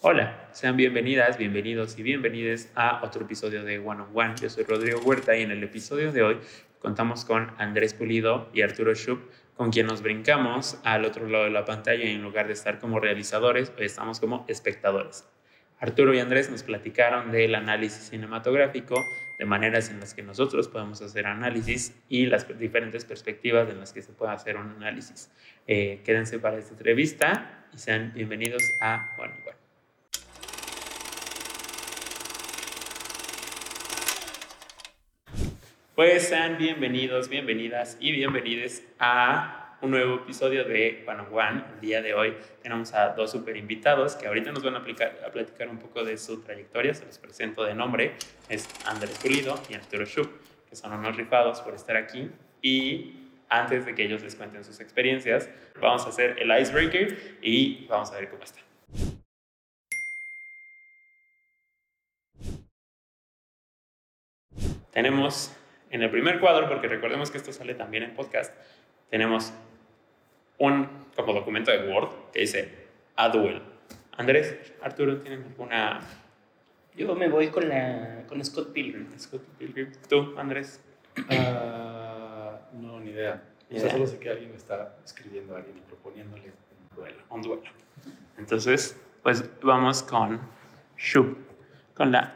Hola, sean bienvenidas, bienvenidos y bienvenidas a otro episodio de One on One. Yo soy Rodrigo Huerta y en el episodio de hoy contamos con Andrés Pulido y Arturo Schupp, con quien nos brincamos al otro lado de la pantalla y en lugar de estar como realizadores, hoy estamos como espectadores. Arturo y Andrés nos platicaron del análisis cinematográfico, de maneras en las que nosotros podemos hacer análisis y las diferentes perspectivas en las que se puede hacer un análisis. Eh, quédense para esta entrevista y sean bienvenidos a One on One. Pues sean bienvenidos, bienvenidas y bienvenidos a un nuevo episodio de One on One. El día de hoy tenemos a dos super invitados que ahorita nos van a platicar un poco de su trayectoria. Se los presento de nombre. Es Andrés Pulido y Arturo Schupp, que son unos rifados por estar aquí. Y antes de que ellos les cuenten sus experiencias, vamos a hacer el icebreaker y vamos a ver cómo está. Tenemos en el primer cuadro, porque recordemos que esto sale también en podcast, tenemos un como documento de Word que dice a duel. Andrés, Arturo, ¿tienen alguna...? Yo me voy con, la, con Scott Pilgrim. Scott Pilgrim. ¿Tú, Andrés? Uh, no, ni idea. Yo solo sé que alguien está escribiendo a alguien y proponiéndole un duelo. Un duelo. Entonces, pues vamos con Shub, con la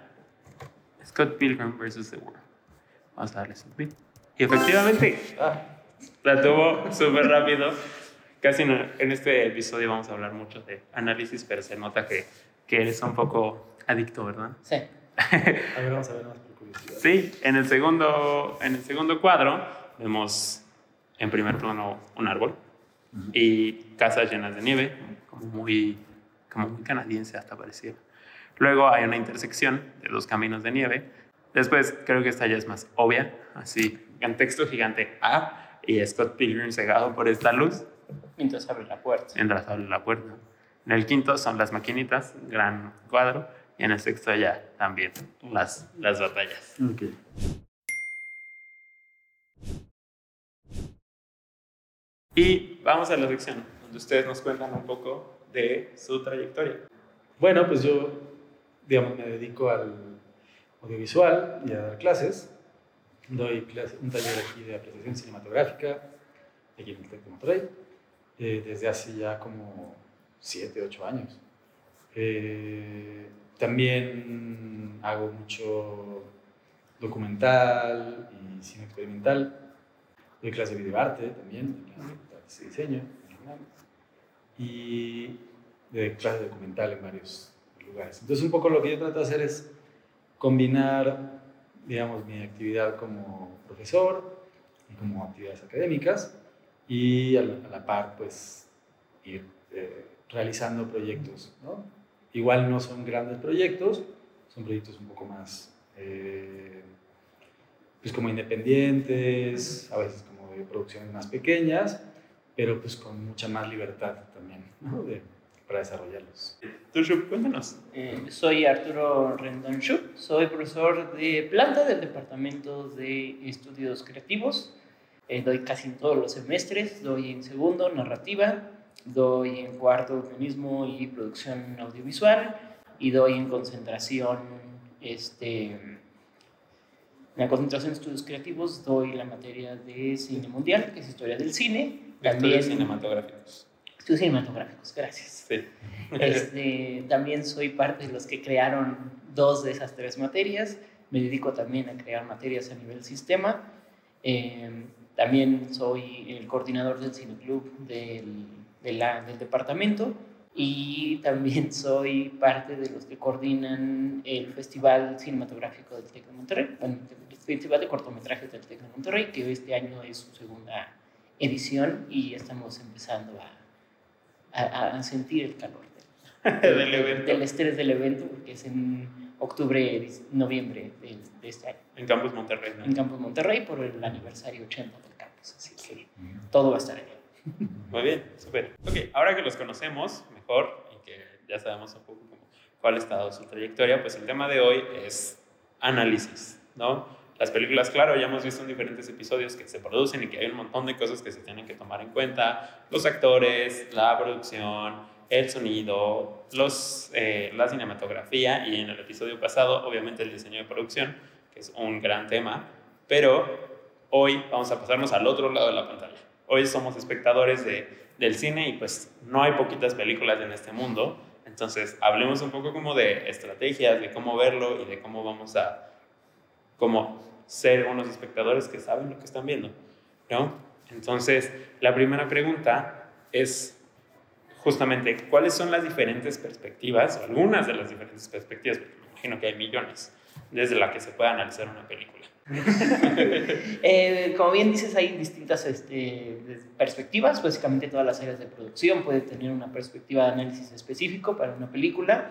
Scott Pilgrim versus the World. Vamos a darle submit. Y efectivamente, ah, la tuvo súper rápido. Casi en este episodio vamos a hablar mucho de análisis, pero se nota que, que eres un poco adicto, ¿verdad? Sí. a ver, vamos a ver más por curiosidad. Sí, en el segundo, en el segundo cuadro vemos en primer plano un árbol y casas llenas de nieve, como muy, como muy canadiense hasta parecía. Luego hay una intersección de dos caminos de nieve. Después creo que esta ya es más obvia, así, en texto gigante A y Scott Pilgrim cegado por esta luz Mientras abre la puerta. Mientras abre la puerta. En el quinto son las maquinitas, gran cuadro. Y en el sexto ya también las, las batallas. Okay. Y vamos a la sección donde ustedes nos cuentan un poco de su trayectoria. Bueno, pues yo, digamos, me dedico al audiovisual y a dar clases. Doy clase, un taller aquí de apreciación cinematográfica, aquí en el TEC de Monterrey eh, desde hace ya como 7, 8 años. Eh, también hago mucho documental y cine experimental. Doy clase de videoarte también, clase de diseño y de clase documental en varios lugares. Entonces un poco lo que yo trato de hacer es combinar, digamos, mi actividad como profesor y como actividades académicas y a la, par pues ir eh, realizando proyectos. ¿no? Igual no son grandes proyectos, son proyectos un poco más eh, pues como independientes, a veces como de producciones más pequeñas, pero pues con mucha más libertad también para desarrollarlos. ¿Tú, Shup, cuéntanos? Eh, soy Arturo Rendón Shup, soy profesor de planta del Departamento de Estudios Creativos eh, doy casi todos los semestres, doy en segundo narrativa, doy en cuarto urbanismo y producción audiovisual y doy en concentración, este, en la concentración de estudios creativos doy la materia de cine mundial, que es historia del cine. También, estudios cinematográficos. Estudios cinematográficos, gracias. Sí. Este, también soy parte de los que crearon dos de esas tres materias. Me dedico también a crear materias a nivel sistema. Eh, también soy el coordinador del cineclub del, de la, del departamento y también soy parte de los que coordinan el Festival Cinematográfico del TEC de Monterrey, bueno, el Festival de Cortometrajes del TEC de Monterrey, que este año es su segunda edición y estamos empezando a, a, a sentir el calor del, del, evento. del estrés del evento, porque es en octubre, noviembre de, de este año. En Campus Monterrey, ¿no? En Campus Monterrey por el aniversario 80 del campus. Así que todo va a estar ahí. Muy bien, súper. Ok, ahora que los conocemos mejor y que ya sabemos un poco cómo, cuál ha estado su trayectoria, pues el tema de hoy es análisis, ¿no? Las películas, claro, ya hemos visto en diferentes episodios que se producen y que hay un montón de cosas que se tienen que tomar en cuenta, los actores, la producción, el sonido, los, eh, la cinematografía y en el episodio pasado, obviamente, el diseño de producción, que es un gran tema, pero hoy vamos a pasarnos al otro lado de la pantalla. Hoy somos espectadores de, del cine y pues no hay poquitas películas en este mundo, entonces hablemos un poco como de estrategias, de cómo verlo y de cómo vamos a como ser unos espectadores que saben lo que están viendo, ¿no? Entonces, la primera pregunta es justamente, ¿cuáles son las diferentes perspectivas, o algunas de las diferentes perspectivas, porque me imagino que hay millones, desde la que se puede analizar una película? Eh, como bien dices, hay distintas este, perspectivas. Básicamente todas las áreas de producción puede tener una perspectiva de análisis específico para una película.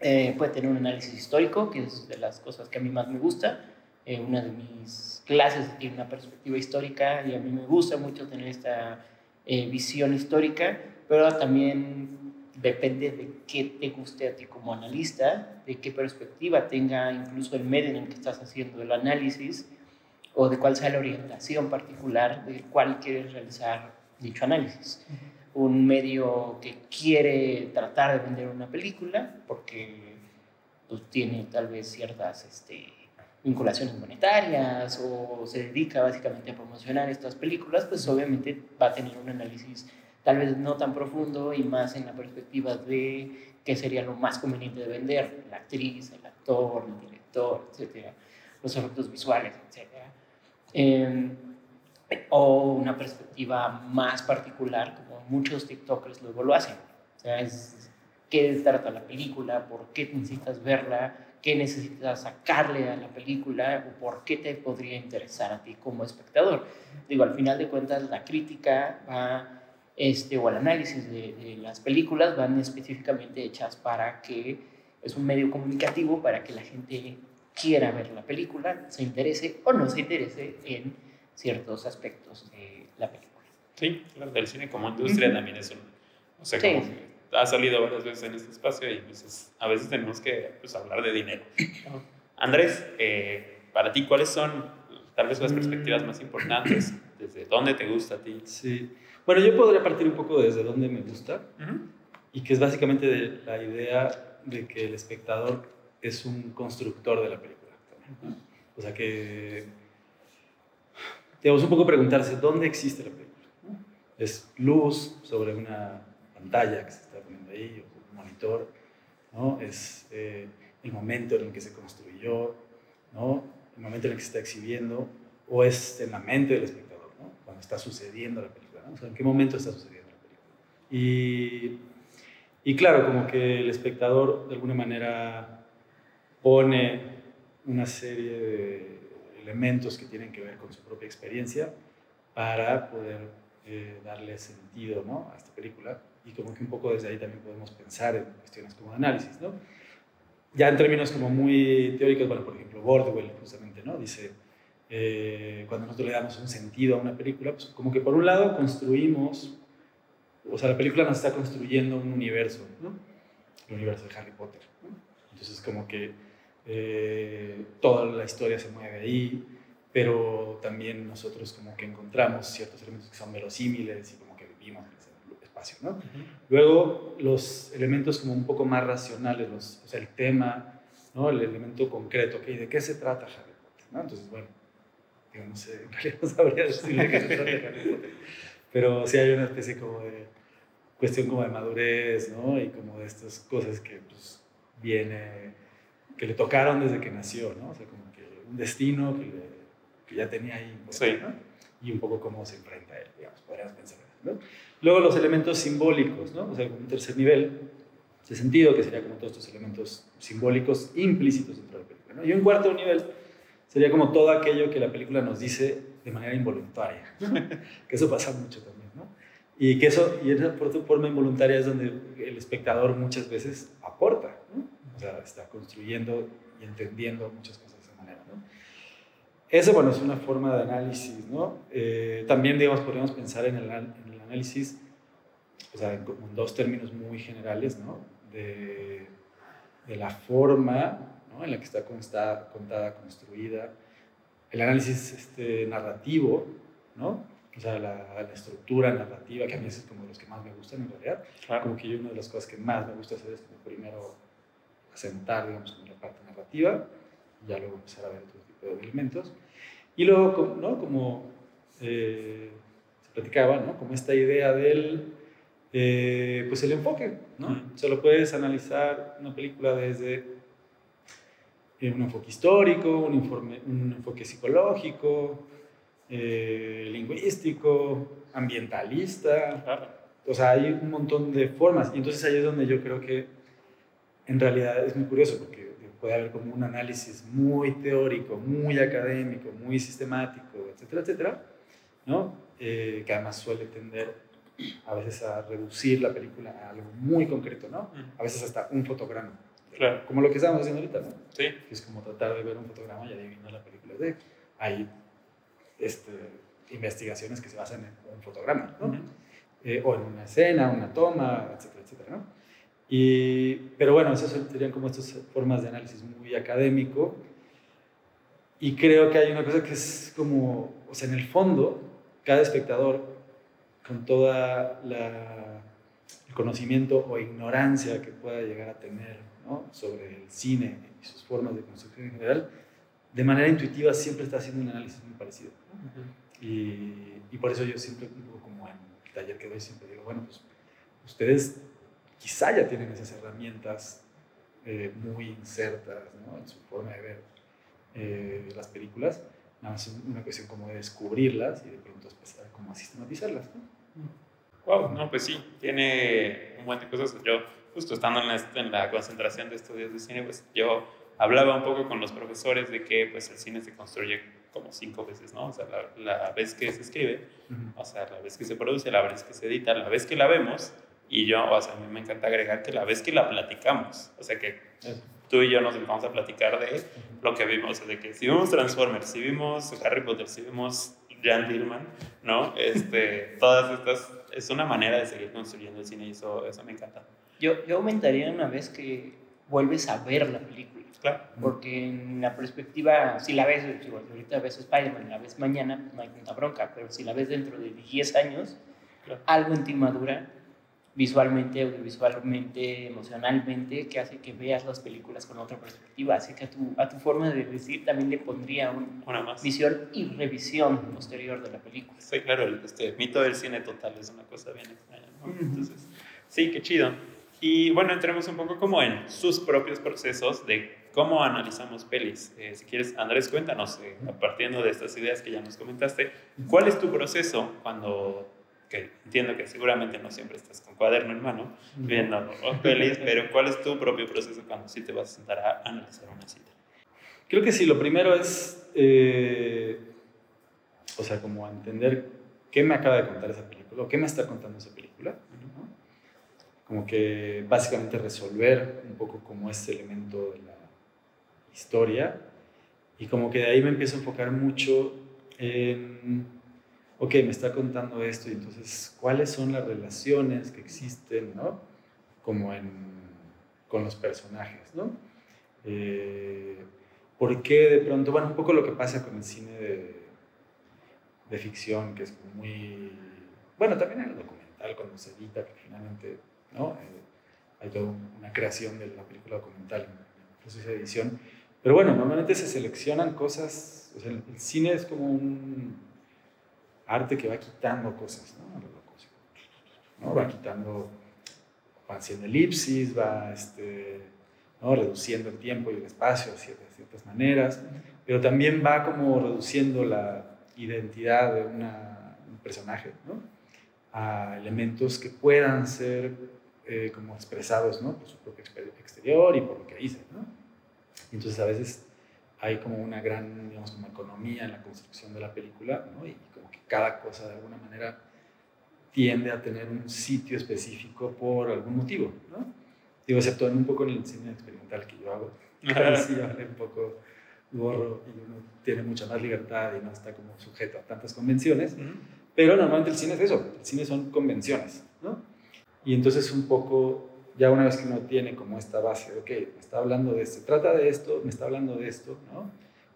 Eh, puede tener un análisis histórico, que es de las cosas que a mí más me gusta. Eh, una de mis clases tiene una perspectiva histórica y a mí me gusta mucho tener esta visión histórica, pero también depende de qué te guste a ti como analista, de qué perspectiva tenga incluso el medio en el que estás haciendo el análisis o de cuál sea la orientación particular del cual quieres realizar dicho análisis. Un medio que quiere tratar de vender una película porque pues, tiene tal vez ciertas este, vinculaciones monetarias o se dedica básicamente a promocionar estas películas, pues obviamente va a tener un análisis tal vez no tan profundo y más en la perspectiva de qué sería lo más conveniente de vender, la actriz, el actor, el director, etcétera, los efectos visuales, etcétera. Em, o una perspectiva más particular, como muchos TikTokers luego lo hacen. O sea, es qué trata la película, por qué necesitas verla, qué necesitas sacarle a la película o por qué te podría interesar a ti como espectador. Digo, al final de cuentas, la crítica va este, o el análisis de, las películas van específicamente hechas para que es un medio comunicativo para que la gente quiera ver la película, se interese o no se interese en ciertos aspectos de la película. Sí, claro, del cine como industria también es un... O sea, como ha salido varias veces en este espacio y pues, a veces tenemos que pues, hablar de dinero. Andrés, eh, para ti, ¿cuáles son tal vez las perspectivas más importantes? ¿Desde dónde te gusta a ti? Sí. Bueno, yo podría partir un poco desde donde me gusta y que es básicamente de la idea de que el espectador es un constructor de la película. O sea que, digamos, un poco preguntarse dónde existe la película. Es luz sobre una pantalla que se o un monitor, ¿no? Es eh, el momento en el que se construyó, ¿no? El momento en el que se está exhibiendo o es en la mente del espectador, ¿no? Cuando está sucediendo la película. O sea, ¿en qué momento está sucediendo la película? Y, y claro, como que el espectador de alguna manera pone una serie de elementos que tienen que ver con su propia experiencia para poder eh, darle sentido ¿no? a esta película y como que un poco desde ahí también podemos pensar en cuestiones como análisis, ¿no? Ya en términos como muy teóricos, bueno, por ejemplo, Bordwell justamente, ¿no? Dice, eh, cuando nosotros le damos un sentido a una película, pues como que por un lado construimos, o sea, la película nos está construyendo un universo, ¿no? El universo de Harry Potter. Entonces como que eh, toda la historia se mueve ahí, pero también nosotros como que encontramos ciertos elementos que son verosímiles y como que vivimos espacio, ¿no? Luego los elementos como un poco más racionales, los, o sea, el tema, ¿no? El elemento concreto, ¿ok? ¿De qué se trata Harry Potter? ¿no? Entonces, bueno, no sé, en realidad no sabría decirle qué se trata Harry Potter. Pero sí hay una especie como de cuestión como de madurez, ¿no? Y como de estas cosas que pues viene, que le tocaron desde que nació, ¿no? O sea, como que un destino que, que ya tenía ahí, sí. ¿no? Y un poco cómo se enfrenta a él, digamos, podríamos pensar, ¿no? Luego los elementos simbólicos, ¿no? O sea, como un tercer nivel de sentido, que sería como todos estos elementos simbólicos implícitos dentro de la película, ¿no? Y un cuarto nivel sería como todo aquello que la película nos dice de manera involuntaria, que eso pasa mucho también, ¿no? Y que eso, y esa forma involuntaria es donde el espectador muchas veces aporta, ¿no? O sea, está construyendo y entendiendo muchas cosas de esa manera, ¿no? Eso, bueno, es una forma de análisis, ¿no? Eh, también, digamos, podríamos pensar en el, en análisis, o sea, en, dos términos muy generales, ¿no? De, de la forma en la que está contada, construida, el análisis este, narrativo, ¿no? o sea, la, la, estructura narrativa, que a mí es como de los que más me gustan en realidad. Claro. Como que yo una de las cosas que más me gusta hacer es como primero asentar, digamos, como la parte narrativa, y ya luego empezar a ver otro tipo de elementos. Y luego, ¿no? Como eh, se platicaba, ¿no? Como esta idea del, eh, pues el enfoque, ¿no? Mm. O sea, lo puedes analizar una película desde eh, un enfoque histórico, un, informe, un enfoque psicológico, eh, lingüístico, ambientalista. Claro. O sea, hay un montón de formas. Y entonces ahí es donde yo creo que en realidad es muy curioso porque puede haber como un análisis muy teórico, muy académico, muy sistemático, etcétera, etcétera, ¿no? Eh, que además suele tender a veces a reducir la película a algo muy concreto, ¿no? A veces hasta un fotograma. Claro. Como lo que estamos haciendo ahorita, ¿no? Sí. Que es como tratar de ver un fotograma y adivinar la película de... Hay este, investigaciones que se basan en un fotograma, ¿no? Ujú. Eh, o en una escena, una toma, etcétera, etcétera, ¿no? Y, pero bueno, esas serían como estas formas de análisis muy académico. Y creo que hay una cosa que es como, o sea, en el fondo, cada espectador, con toda la, el conocimiento o ignorancia que pueda llegar a tener ¿no? sobre el cine y sus formas de construcción en general, de manera intuitiva siempre está haciendo un análisis muy parecido. ¿no? Y, y por eso yo siempre, un poco como en el taller que doy, siempre digo, bueno, pues ustedes quizá ya tienen esas herramientas eh, muy insertas ¿no? en su forma de ver eh, las películas, más una cuestión como de descubrirlas y de pronto empezar como a sistematizarlas. ¿no? Wow, no, pues sí, tiene un buen de cosas. Yo, justo estando en la, en la concentración de estudios de cine, pues yo hablaba un poco con los profesores de que pues el cine se construye como cinco veces, ¿no? O sea, la, la vez que se escribe, o sea, la vez que se produce, la vez que se edita, la vez que la vemos, y yo, o sea, a mí me encanta agregar que la vez que la platicamos, o sea, que Eso. Tú y yo nos sentamos a platicar de lo que vimos, de que si vimos Transformers, si vimos Harry Potter, si vimos Jan Dillman, ¿no? Este, todas estas, es una manera de seguir construyendo el cine y eso, eso me encanta. Yo, yo aumentaría una vez que vuelves a ver la película. Claro. Porque en la perspectiva, si la ves, digo, la ves Spider-Man, la ves mañana, no hay tanta bronca, pero si la ves dentro de 10 años, Claro. algo en ti madura, visualmente, audiovisualmente, emocionalmente, que hace que veas las películas con otra perspectiva. Así que a tu, a tu forma de decir también le pondría una Una más. visión y revisión posterior de la película. Sí, claro, el este mito del cine total es una cosa bien extraña, ¿no? Ujú. Entonces, sí, qué chido. Y bueno, entremos un poco como en sus propios procesos de cómo analizamos pelis. Eh, si quieres, Andrés, cuéntanos, eh, partiendo de estas ideas que ya nos comentaste, ¿cuál es tu proceso cuando, que entiendo que seguramente no siempre estás con cuaderno en mano viendo pelis, pero cuál es tu propio proceso cuando sí te vas a sentar a analizar una cita? Creo que sí, lo primero es, eh, o sea, como entender qué me acaba de contar esa película, o qué me está contando esa película, ¿no? Como que básicamente resolver un poco como ese elemento de la historia, y como que de ahí me empiezo a enfocar mucho en, ok, me está contando esto, y entonces, ¿cuáles son las relaciones que existen, ¿no? Como en, con los personajes, ¿no? Eh, ¿Por qué de pronto, bueno, un poco lo que pasa con el cine de, de ficción, que es muy, bueno, también en el documental, cuando se edita, que finalmente, ¿no? Eh, hay toda una creación de la película documental en el proceso de edición. Pero bueno, normalmente se seleccionan cosas, o sea, el cine es como un arte que va quitando cosas, ¿no? ¿no? Va quitando, va haciendo elipsis, va, este, ¿no? reduciendo el tiempo y el espacio de ciertas, ciertas maneras, pero también va como reduciendo la identidad de una- un personaje, ¿no? A elementos que puedan ser eh, como expresados, ¿no? Por su propio exterior y por lo que dice, ¿no? Entonces a veces hay como una gran, digamos, como economía en la construcción de la película, ¿no? Y como que cada cosa de alguna manera tiende a tener un sitio específico por algún motivo, ¿no? Digo, excepto en un poco en el cine experimental que yo hago, que sí vale un poco gorro y uno tiene mucha más libertad y no está como sujeto a tantas convenciones, Ujú. pero normalmente el cine es eso, el cine son convenciones, ¿no? Y entonces un poco, ya una vez que uno tiene como esta base, ok, me está hablando de esto, trata de esto, me está hablando de esto, ¿no?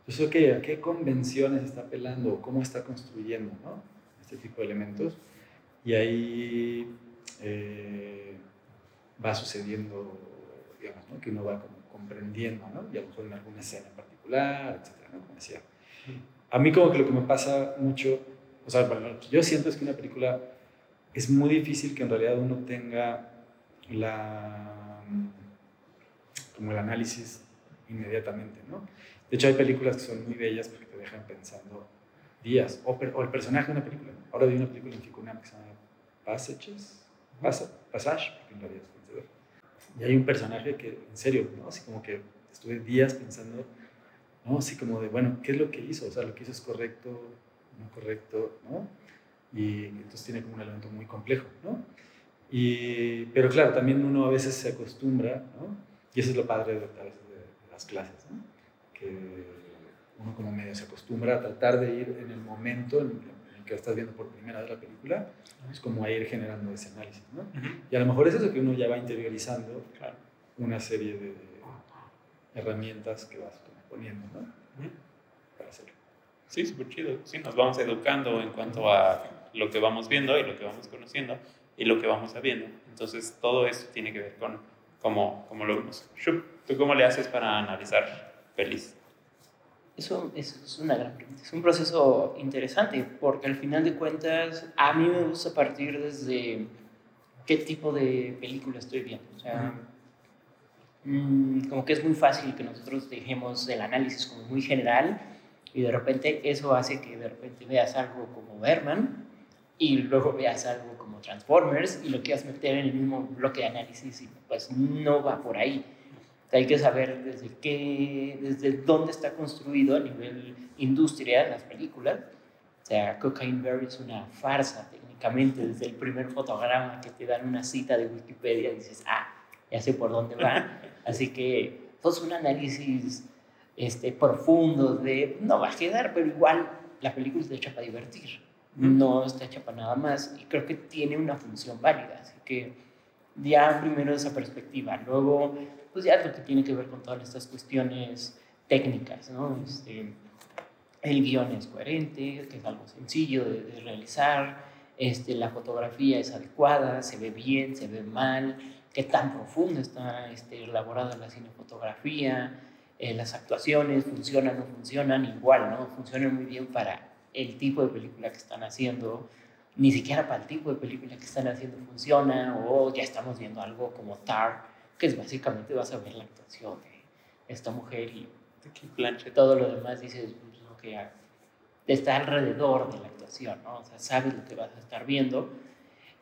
Entonces, ok, ¿a qué convenciones está apelando? ¿Cómo está construyendo, ¿no? este tipo de elementos. Y ahí eh, va sucediendo, digamos, ¿no? que uno va como comprendiendo, ¿no? y a lo mejor en alguna escena en particular, etcétera, ¿no? como decía. A mí como que lo que me pasa mucho, o sea, bueno, lo que yo siento es que una película es muy difícil que en realidad uno tenga la, como el análisis inmediatamente, ¿no? De hecho, hay películas que son muy bellas porque te dejan pensando días, o, o el personaje de una película. Ahora vi una película en Ficunam que se llama Passages, Passage, porque en realidad es vencedor. Y hay un personaje que, en serio, ¿no? Así como que estuve días pensando, ¿no? Así como de, bueno, ¿qué es lo que hizo? O sea, lo que hizo es correcto, no correcto, ¿no? Y entonces tiene como un elemento muy complejo, ¿no? Y, pero claro, también uno a veces se acostumbra, ¿no? Y eso es lo padre de, de, de las clases, ¿no? Que uno como medio se acostumbra a tratar de ir en el momento en, en que estás viendo por primera vez la película, es como a ir generando ese análisis, ¿no? Y a lo mejor es eso que uno ya va interiorizando Claro. una serie de herramientas que vas poniendo, ¿no? Para hacerlo. Sí, súper chido. Sí, nos vamos educando en cuanto a lo que vamos viendo y lo que vamos conociendo y lo que vamos sabiendo. Entonces, todo eso tiene que ver con cómo, cómo lo vemos. ¿tú cómo le haces para analizar pelis? Eso, es una gran. Es un proceso interesante porque al final de cuentas a mí me gusta partir desde qué tipo de película estoy viendo. O sea, mm, como que es muy fácil que nosotros dejemos el análisis como muy general y de repente eso hace que de repente veas algo como Berman y luego veas algo como Transformers y lo quieras meter en el mismo bloque de análisis y pues no va por ahí. O sea, hay que saber desde qué, desde dónde está construido a nivel industria las películas. O sea, Cocaine Bear es una farsa técnicamente, desde el primer fotograma que te dan una cita de Wikipedia dices, ah, ya sé por dónde va. Así que, pues un análisis este, profundo de, no va a quedar, pero igual la película está hecha para divertir, no está hecha para nada más y creo que tiene una función válida. Así que ya primero esa perspectiva, luego pues ya lo que tiene que ver con todas estas cuestiones técnicas, ¿no? Este, el guion es coherente, que es algo sencillo de, realizar, este, la fotografía es adecuada, se ve bien, se ve mal, qué tan profundo está este, elaborada la cinefotografía, eh, las actuaciones funcionan o no funcionan igual, ¿no? Funcionan muy bien para el tipo de película que están haciendo, ni siquiera para el tipo de película que están haciendo funciona, o ya estamos viendo algo como Tar, que es básicamente vas a ver la actuación de esta mujer y todo lo demás dices pues, lo que está alrededor de la actuación, ¿no? O sea, sabes lo que vas a estar viendo.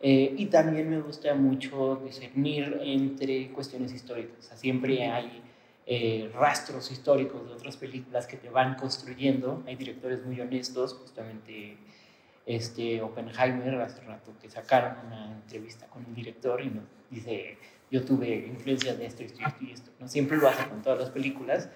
Eh, y también me gusta mucho discernir entre cuestiones históricas. O sea, siempre hay eh, rastros históricos de otras películas que te van construyendo. Hay directores muy honestos, justamente este Oppenheimer hace rato que sacaron una entrevista con un director y nos dice, yo tuve influencia de esto, esto, esto y esto. ¿no? Siempre lo hace con todas las películas,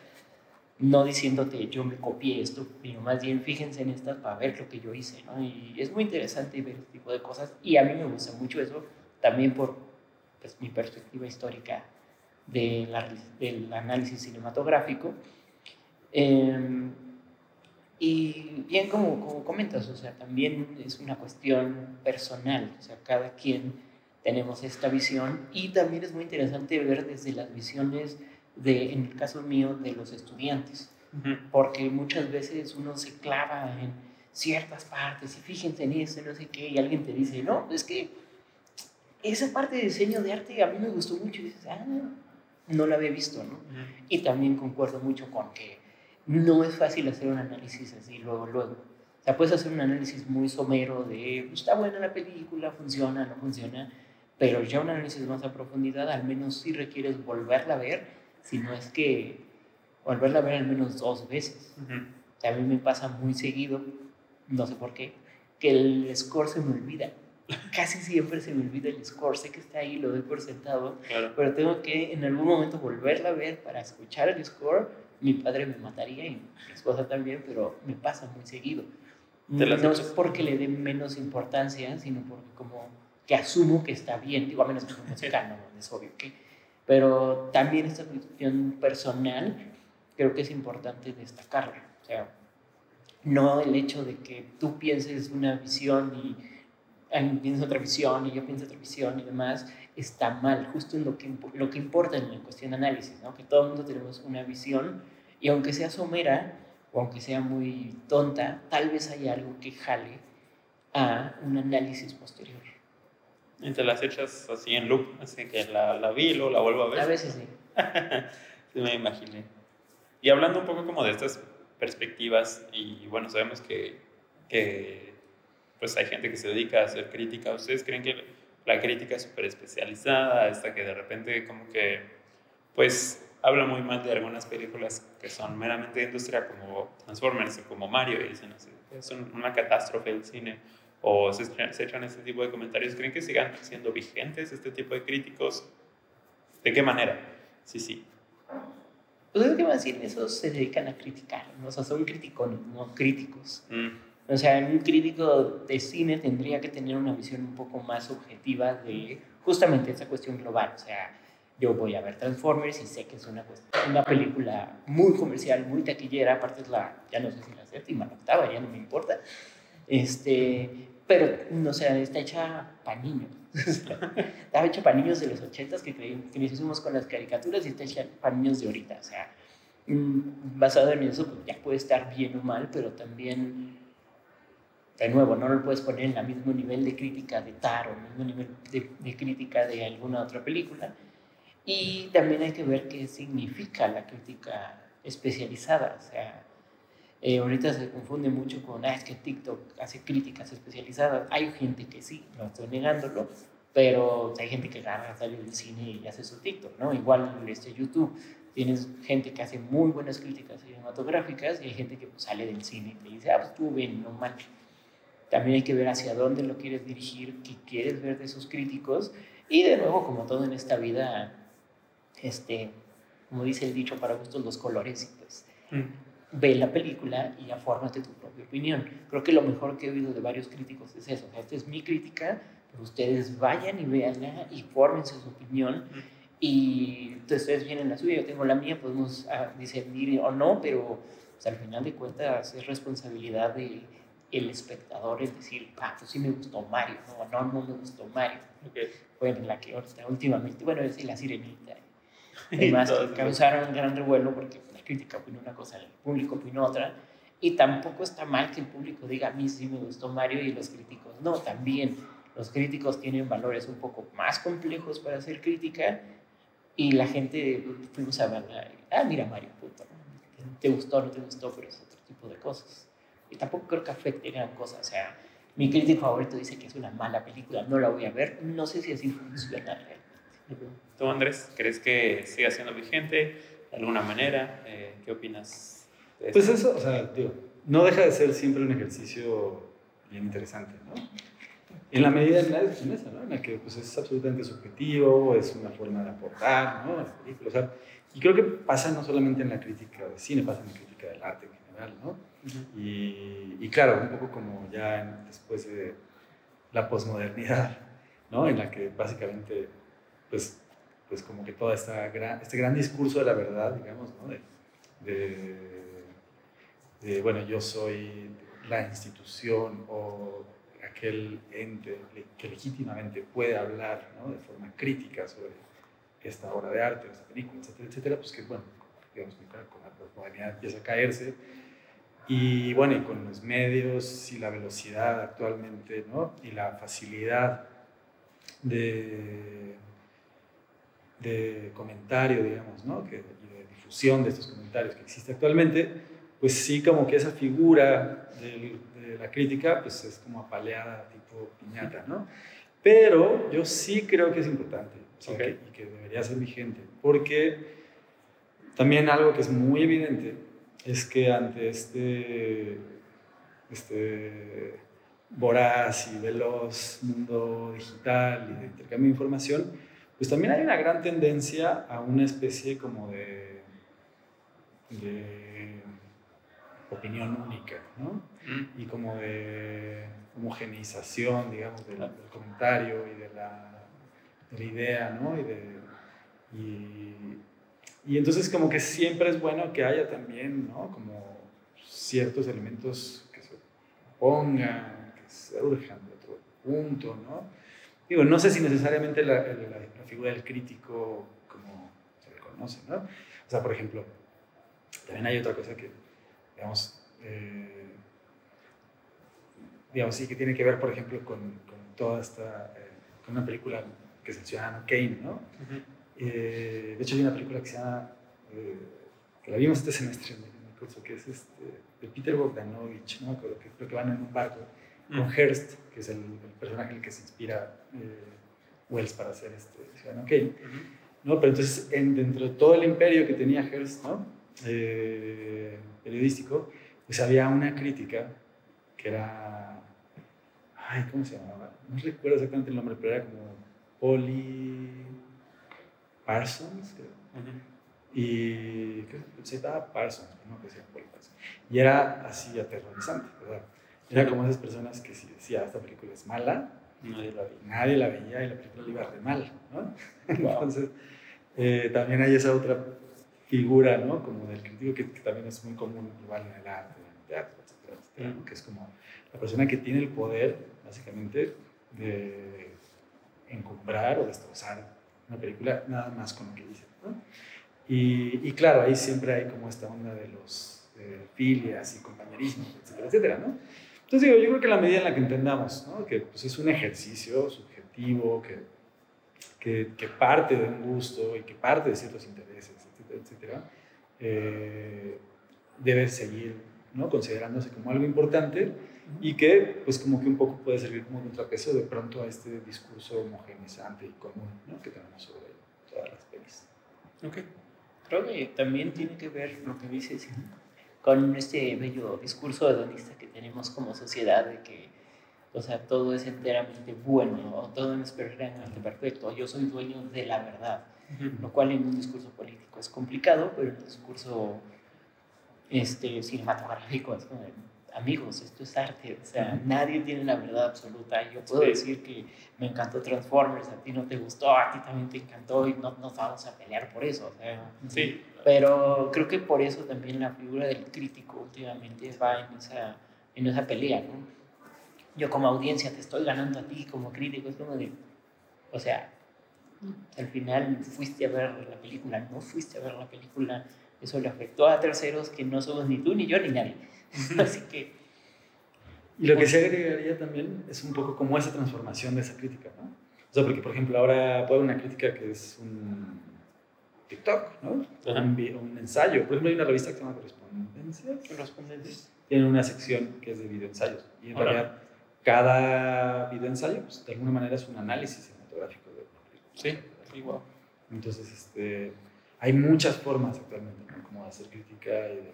no diciéndote yo me copié esto, sino más bien fíjense en estas para ver lo que yo hice. ¿no? Y es muy interesante ver este tipo de cosas y a mí me gusta mucho eso, también por pues, mi perspectiva histórica de la, del análisis cinematográfico. Eh, y bien, como, como comentas, o sea, también es una cuestión personal, o sea, cada quien tenemos esta visión y también es muy interesante ver desde las visiones de, en el caso mío, de los estudiantes, uh -huh. porque muchas veces uno se clava en ciertas partes y fíjense en eso, no sé qué, y alguien te dice, no, es que esa parte de diseño de arte a mí me gustó mucho, y dices, ah, no la había visto, ¿no? Uh -huh. Y también concuerdo mucho con que no es fácil hacer un análisis así luego, luego. O sea, puedes hacer un análisis muy somero de, está buena la película, funciona, no funciona, pero ya un análisis más a profundidad, al menos sí requieres volverla a ver, si no es que volverla a ver al menos dos veces. Uh -huh. o sea, a mí me pasa muy seguido, no sé por qué, que el score se me olvida. Casi siempre se me olvida el score, sé que está ahí, lo doy por sentado, Claro. pero tengo que en algún momento volverla a ver para escuchar el score mi padre me mataría y mi esposa también, pero me pasa muy seguido. ¿Te no es porque le dé menos importancia, sino porque como que asumo que está bien, digo, a menos que sea musical, no, es obvio que... Pero también esta cuestión personal creo que es importante destacarla. O sea, no el hecho de que tú pienses una visión y piensa otra visión y yo pienso otra visión y demás, está mal, justo en lo que, lo que importa en la cuestión de análisis, ¿no? que todo el mundo tenemos una visión y aunque sea somera o aunque sea muy tonta, tal vez hay algo que jale a un análisis posterior. Y te las echas así en loop, así que la, la vi y luego la vuelvo a ver. A veces sí. sí, me imaginé. Y hablando un poco como de estas perspectivas, y bueno, sabemos que, que pues hay gente que se dedica a hacer crítica. ¿Ustedes creen que la crítica es súper especializada, hasta que de repente como que, pues, habla muy mal de algunas películas que son meramente de industria, como Transformers o como Mario, y dicen así, es una catástrofe el cine, o se, se echan este tipo de comentarios. ¿Creen que sigan siendo vigentes este tipo de críticos? ¿De qué manera? Sí, sí. Pues es que más bien esos se dedican a criticar, ¿no? o sea, son críticos, no críticos. Mm. O sea, un crítico de cine tendría que tener una visión un poco más objetiva de justamente esa cuestión global. O sea, yo voy a ver Transformers y sé que es una, una película muy comercial, muy taquillera, aparte es la, ya no sé si la séptima, la octava, ya no me importa. Este, pero, no sé, está hecha para niños. está hecha para niños de los ochentas que, hicimos con las caricaturas y está hecha para niños de ahorita. O sea, mm, basado en eso, pues ya puede estar bien o mal, pero también de nuevo, no lo puedes poner en el mismo nivel de crítica de Tar o el mismo nivel de, de, crítica de alguna otra película. Y también hay que ver qué significa la crítica especializada. O sea, eh, ahorita se confunde mucho con, ah, es que TikTok hace críticas especializadas. Hay gente que sí, no estoy negándolo, pero hay gente que agarra, sale del cine y hace su TikTok, ¿no? Igual este YouTube, tienes gente que hace muy buenas críticas cinematográficas y hay gente que pues, sale del cine y te dice, ah, pues tú ven, no manches también hay que ver hacia dónde lo quieres dirigir, qué quieres ver de esos críticos. Y de nuevo, como todo en esta vida, este, como dice el dicho, para gustos los colores, pues mm. ve la película y ya fórmate tu propia opinión. Creo que lo mejor que he oído de varios críticos es eso. esta es mi crítica, pero ustedes vayan y véanla y fórmense su opinión. Mm. Y ustedes vienen la suya, yo tengo la mía, podemos ah, discernir o no, pero pues, al final de cuentas es responsabilidad de el espectador es decir, ah, pues sí me gustó Mario, no, no, no me gustó Mario. Okay. Bueno, la que ahorita últimamente, bueno, es la sirenita. Además, que causaron un gran revuelo porque la crítica opinó una cosa, el público opinó otra. Y tampoco está mal que el público diga, a mí sí me gustó Mario y los críticos no. También los críticos tienen valores un poco más complejos para hacer crítica y la gente fuimos a ver, ah, mira Mario, puto, te gustó, no te gustó, pero es otro tipo de cosas y tampoco creo que afecte gran cosa. O sea, mi crítico favorito dice que es una mala película, no la voy a ver. No sé si así funciona realmente. ¿Tú, Andrés, crees que siga siendo vigente de alguna manera? Eh, ¿Qué opinas? De pues eso, o sea, digo, no deja de ser siempre un ejercicio bien interesante, ¿no? En la medida en la, en esa, ¿no? en la que pues, es absolutamente subjetivo, es una forma de aportar, ¿no? O sea, y creo que pasa no solamente en la crítica de cine, pasa en la crítica del arte en general, ¿no? Y, claro, un poco como ya después de la posmodernidad, ¿no? En la que básicamente, pues, pues como que todo esta gran, este gran discurso de la verdad, digamos, ¿no? De, de, bueno, yo soy la institución o aquel ente que legítimamente puede hablar ¿no? de forma crítica sobre esta obra de arte, esta película, etcétera, etcétera, pues que, bueno, digamos, con la posmodernidad empieza a caerse y bueno, y con los medios y la velocidad actualmente, ¿no? Y la facilidad de, de comentario, digamos, ¿no? Que, y de difusión de estos comentarios que existe actualmente, pues sí como que esa figura de, de la crítica, pues es como apaleada, tipo piñata, ¿no? Pero yo sí creo que es importante y que debería ser vigente, porque también algo que es muy evidente es que ante este, este voraz y veloz mundo digital y de intercambio de información, pues también hay una gran tendencia a una especie como de, de opinión única, ¿no? Mm. Y como de homogeneización, digamos, del, comentario y de la, de la idea, ¿no? Y, de, y, y entonces como que siempre es bueno que haya también, ¿no? Como ciertos elementos que se pongan, que surjan de otro punto, ¿no? Digo, no sé si necesariamente la, figura del crítico como se le conoce, ¿no? O sea, por ejemplo, también hay otra cosa que, digamos, eh, digamos, sí, que tiene que ver, por ejemplo, con, con toda esta, eh, con una película que es El Ciudadano Kane, ¿no? Eh, de hecho, hay una película que se llama, que la vimos este semestre en el curso, que es este, de Peter Bogdanovich, ¿no? Creo que, creo que van en un barco con Hearst, que es el, personaje en el que se inspira Wells para hacer este Ciudadano Kane. ¿no? Pero entonces, dentro de todo el imperio que tenía Hearst, ¿no? periodístico, pues había una crítica que era, ay, ¿cómo se llamaba? No recuerdo exactamente el nombre, pero era como Polly Parsons, creo. Y se llamaba Parsons, no que sea Polly Parsons. Y era así aterrorizante, ¿verdad? Era como esas personas que si decía, esta película es mala, nadie la veía, nadie la veía y la película iba re mal, ¿no? Entonces, eh, también hay esa otra figura, ¿no? Como del crítico que, también es muy común igual en el arte, en el teatro, etcétera, etcétera, que es como la persona que tiene el poder, básicamente, de encumbrar o destrozar una película nada más con lo que dice, ¿no? Y, y, claro, ahí siempre hay como esta onda de los filias y compañerismo, etcétera, etcétera, ¿no? Entonces digo, yo creo que la medida en la que entendamos, ¿no? Que pues, es un ejercicio subjetivo, que, que, que parte de un gusto y que parte de ciertos intereses, etcétera, eh, debe seguir ¿no? considerándose como algo importante y que pues como que un poco puede servir como contrapeso de pronto a este discurso homogeneizante y común ¿no? que tenemos sobre todas las pelis. Ok. Creo que también tiene que ver lo que dices con este bello discurso hedonista que tenemos como sociedad de que o sea, todo es enteramente bueno, todo es perfectamente perfecto, yo soy dueño de la verdad lo cual en un discurso político es complicado, pero en un discurso este, cinematográfico es como, amigos, esto es arte, o sea, nadie tiene la verdad absoluta. Yo puedo decir que me encantó Transformers, a ti no te gustó, a ti también te encantó y no nos vamos a pelear por eso. O sea, sí. Pero creo que por eso también la figura del crítico últimamente va en esa, en esa pelea, ¿no? Yo como audiencia te estoy ganando a ti como crítico, es como de, o sea, al final fuiste a ver la película, no fuiste a ver la película, eso le afectó a terceros que no somos ni tú, ni yo, ni nadie. Así que... Y lo que se agregaría también es un poco como esa transformación de esa crítica, ¿no? O sea, porque por ejemplo ahora puede haber una crítica que es un TikTok, ¿no? Un, un, ensayo. Por ejemplo, hay una revista que se llama Correspondencia. Correspondencias. Tiene una sección que es de videoensayos. Y en realidad, cada videoensayo, pues, de alguna manera, es un análisis cinematográfico Sí, igual. Entonces, este, hay muchas formas actualmente como de hacer crítica y de,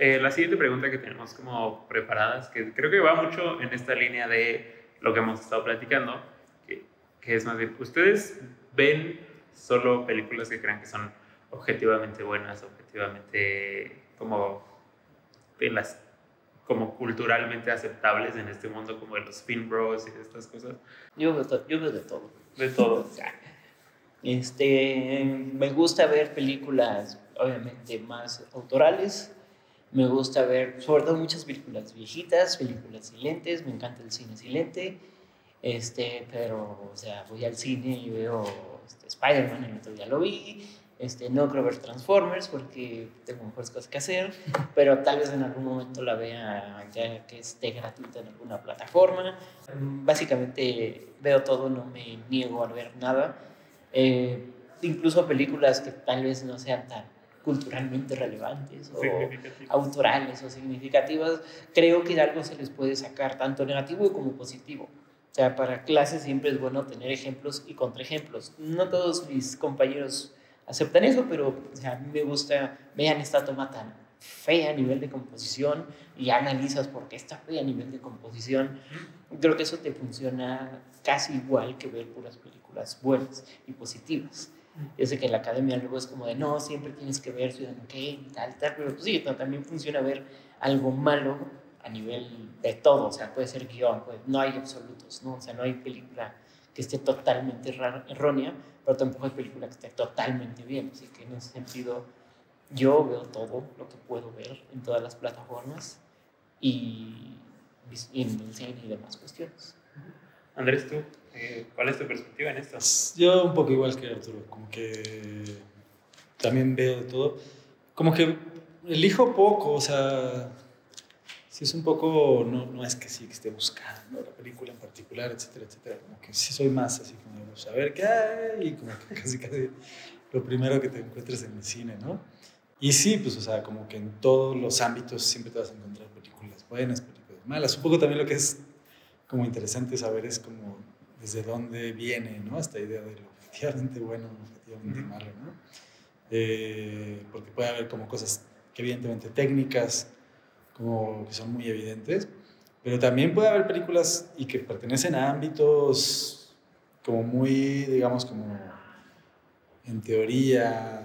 eh, la siguiente pregunta que tenemos como preparadas, que creo que va mucho en esta línea de lo que hemos estado platicando, que, que es más bien, ¿ustedes ven solo películas que crean que son objetivamente buenas, objetivamente como de las como culturalmente aceptables en este mundo como de los film bros y de estas cosas? Yo veo, yo veo de todo. De todo. Este, me gusta ver películas, obviamente, más autorales. Me gusta ver, sobre todo, muchas películas viejitas, películas silentes. Me encanta el cine silente. Este, pero, o sea, voy al cine y veo este, Spider-Man, el otro día lo vi. Este, no creo ver Transformers porque tengo mejores cosas que hacer, pero tal vez en algún momento la vea ya que esté gratuita en alguna plataforma. Básicamente veo todo, no me niego a ver nada. Eh, incluso películas que tal vez no sean tan culturalmente relevantes o autorales o significativas, creo que algo se les puede sacar tanto negativo como positivo. O sea, para clases siempre es bueno tener ejemplos y contraejemplos. No todos mis compañeros aceptan eso, pero a mí me gusta, vean esta toma tan fea a nivel de composición y analizas por qué está fea a nivel de composición. Creo que eso te funciona casi igual que ver puras películas buenas y positivas. Yo sé que en la academia luego es como de no, siempre tienes que ver Ciudadano Kane tal, tal, pero pues sí, también funciona ver algo malo a nivel de todo, o sea, puede ser guion, pues no hay absolutos, ¿no? O sea, no hay película que esté totalmente errónea, pero tampoco hay película que esté totalmente bien. Así que en ese sentido, yo veo todo lo que puedo ver en todas las plataformas y, y en el cine y demás cuestiones. Andrés, tú, eh, ¿cuál es tu perspectiva en esto? Yo un poco igual que Arturo, como que también veo todo. Como que elijo poco, o sea, si es un poco, no, no es que sí que esté buscando la película en particular, etcétera, etcétera. Como que sí soy más así como saber qué hay y como que casi casi lo primero que te encuentres en el cine, ¿no? Y sí, pues, o sea, como que en todos los ámbitos siempre te vas a encontrar películas buenas, películas malas. Un poco también lo que es como interesante saber es como desde dónde viene, ¿no? Esta idea de lo efectivamente bueno, efectivamente malo, ¿no? Eh, porque puede haber como cosas que evidentemente técnicas, como que son muy evidentes, pero también puede haber películas y que pertenecen a ámbitos como muy, digamos, como en teoría,